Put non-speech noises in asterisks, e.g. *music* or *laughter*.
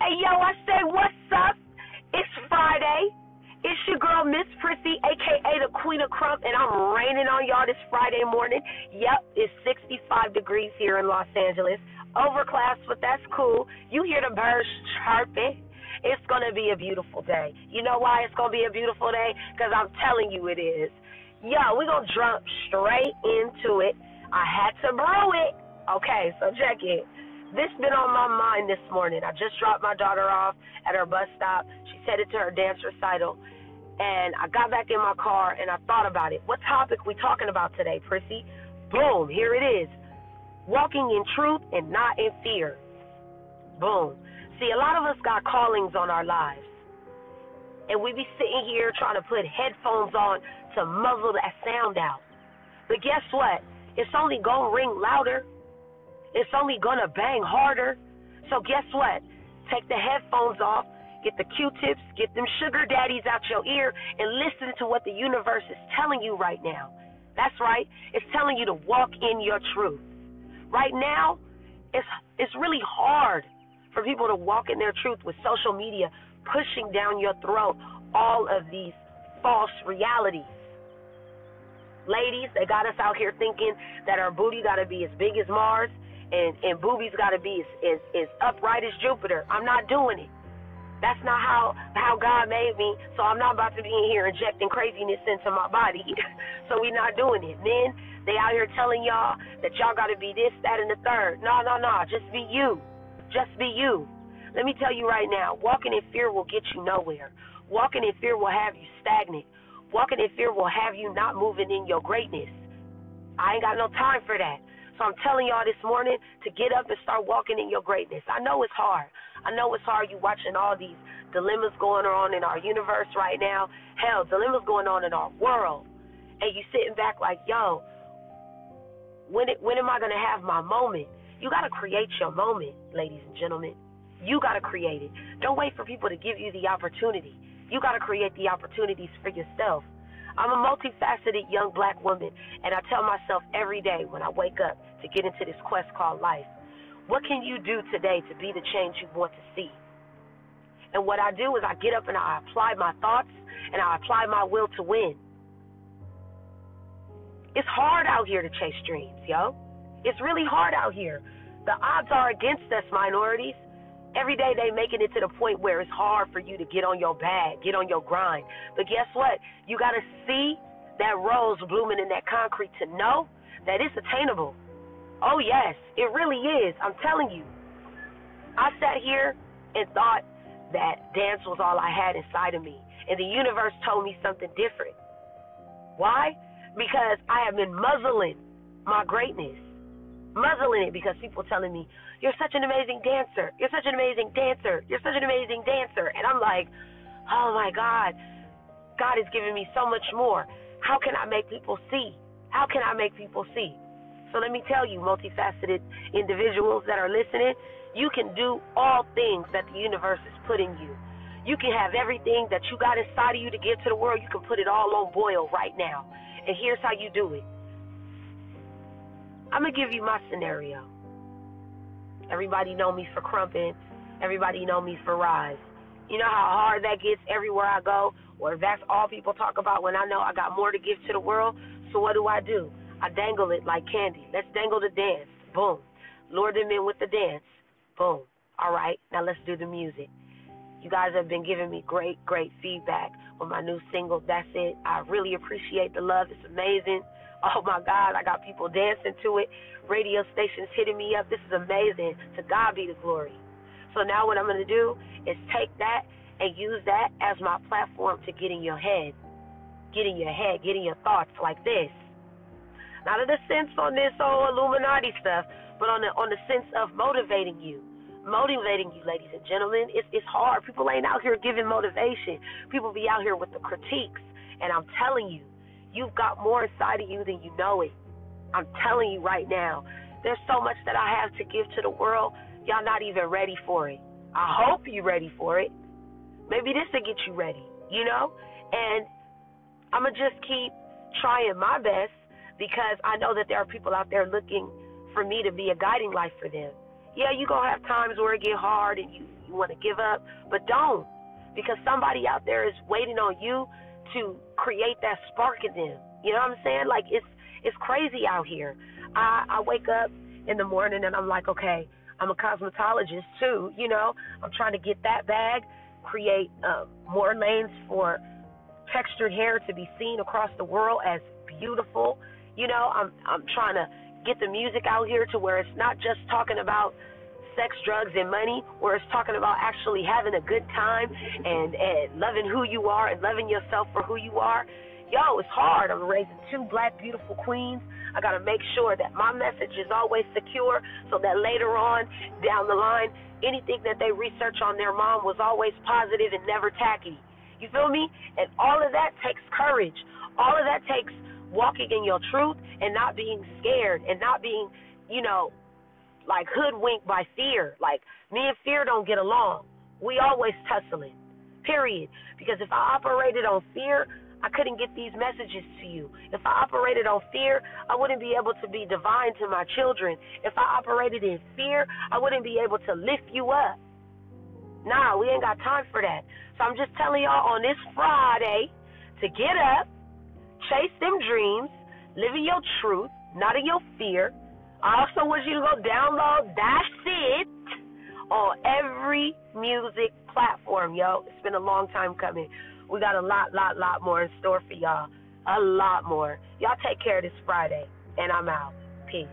Hey, yo, I say, what's up? It's Friday. It's your girl, Miss Prissy, aka the Queen of Krump, and I'm raining on y'all this Friday morning. Yep, it's 65 degrees here in Los Angeles. Overcast, but that's cool. You hear the birds chirping. It's going to be a beautiful day. You know why it's going to be a beautiful day? Because I'm telling you it is. Yo, we're going to jump straight into it. I had to brew it. Okay, so check it. This been on my mind this morning. I just dropped my daughter off at her bus stop. She's headed to her dance recital. And I got back in my car and I thought about it. What topic we talking about today, Prissy? Boom, here it is. Walking in truth and not in fear. Boom. See, a lot of us got callings on our lives. And we be sitting here trying to put headphones on to muzzle that sound out. But guess what? It's only going to ring louder it's only gonna bang harder. So guess what? Take the headphones off, get the Q-tips, get them sugar daddies out your ear, and listen to what the universe is telling you right now. That's right. It's telling you to walk in your truth. Right now, it's it's really hard for people to walk in their truth with social media pushing down your throat all of these false realities. Ladies, they got us out here thinking that our booty got to be as big as Mars and and boobies got to be as, as as upright as Jupiter. I'm not doing it. That's not how how God made me. So I'm not about to be in here injecting craziness into my body. *laughs* so we're not doing it. Men, they out here telling y'all that y'all got to be this, that, and the third. No, no, no. Just be you. Just be you. Let me tell you right now, walking in fear will get you nowhere. Walking in fear will have you stagnant. Walking in fear will have you not moving in your greatness. I ain't got no time for that. So I'm telling y'all this morning to get up and start walking in your greatness. I know it's hard. I know it's hard. You watching all these dilemmas going on in our universe right now. Hell, dilemmas going on in our world, and you sitting back like, yo, when it, when am I gonna have my moment? You gotta create your moment, ladies and gentlemen. You gotta create it. Don't wait for people to give you the opportunity. You gotta create the opportunities for yourself. I'm a multifaceted young black woman, and I tell myself every day when I wake up to get into this quest called life, what can you do today to be the change you want to see? And what I do is I get up and I apply my thoughts and I apply my will to win. It's hard out here to chase dreams, yo. It's really hard out here. The odds are against us, minorities. Every day they making it to the point where it's hard for you to get on your bag, get on your grind. But guess what? You got to see that rose blooming in that concrete to know that it's attainable. Oh, yes, it really is. I'm telling you. I sat here and thought that dance was all I had inside of me. And the universe told me something different. Why? Because I have been muzzling my greatness. Muzzling it because people telling me, you're such an amazing dancer. You're such an amazing dancer. You're such an amazing dancer. And I'm like, oh my God, God is giving me so much more. How can I make people see? How can I make people see? So let me tell you, multifaceted individuals that are listening, you can do all things that the universe is putting you. You can have everything that you got inside of you to give to the world. You can put it all on boil right now. And here's how you do it. I'm gonna give you my scenario. Everybody know me for krumping. Everybody know me for Rize. You know how hard that gets everywhere I go, or that's all people talk about when I know I got more to give to the world. So what do I do? I dangle it like candy. Let's dangle the dance. Boom. Lure them in with the dance. Boom. All right, now let's do the music. You guys have been giving me great, great feedback on my new single. That's it. I really appreciate the love. It's amazing. *laughs* Oh my God, I got people dancing to it. Radio stations hitting me up. This is amazing. To God be the glory. So now what I'm going to do is take that and use that as my platform to get in your head. Get in your head, get in your thoughts like this. Not in the sense on this whole Illuminati stuff, but on the on the sense of motivating you. Motivating you, ladies and gentlemen. It's it's hard. People ain't out here giving motivation. People be out here with the critiques. And I'm telling you, You've got more inside of you than you know it. I'm telling you right now, there's so much that I have to give to the world. Y'all not even ready for it. I hope you're ready for it. Maybe this will get you ready, you know? And I'm going to just keep trying my best because I know that there are people out there looking for me to be a guiding light for them. Yeah, you're gonna have times where it get hard and you, you wanna give up, but don't. Because somebody out there is waiting on you to create that spark in them. You know what I'm saying? Like it's it's crazy out here. I, I wake up in the morning and I'm like, okay, I'm a cosmetologist too. You know, I'm trying to get that bag, create um, more lanes for textured hair to be seen across the world as beautiful. You know, I'm I'm trying to get the music out here to where it's not just talking about sex, drugs, and money, where it's talking about actually having a good time and and loving who you are and loving yourself for who you are. Yo, it's hard. I'm raising two black beautiful queens. I got to make sure that my message is always secure so that later on down the line, anything that they research on their mom was always positive and never tacky. You feel me? And all of that takes courage. All of that takes walking in your truth and not being scared and not being, you know, like hoodwinked by fear. Like me and fear don't get along. We always tussling. Period. Because if I operated on fear, I couldn't get these messages to you. If I operated on fear, I wouldn't be able to be divine to my children. If I operated in fear, I wouldn't be able to lift you up. Nah, we ain't got time for that. So I'm just telling y'all on this Friday to get up, chase them dreams, live in your truth, not in your fear. I also want you to go download That's It on every music platform, yo. It's been a long time coming. We got a lot, lot, lot more in store for y'all. A lot more. Y'all take care this Friday. And I'm out. Peace.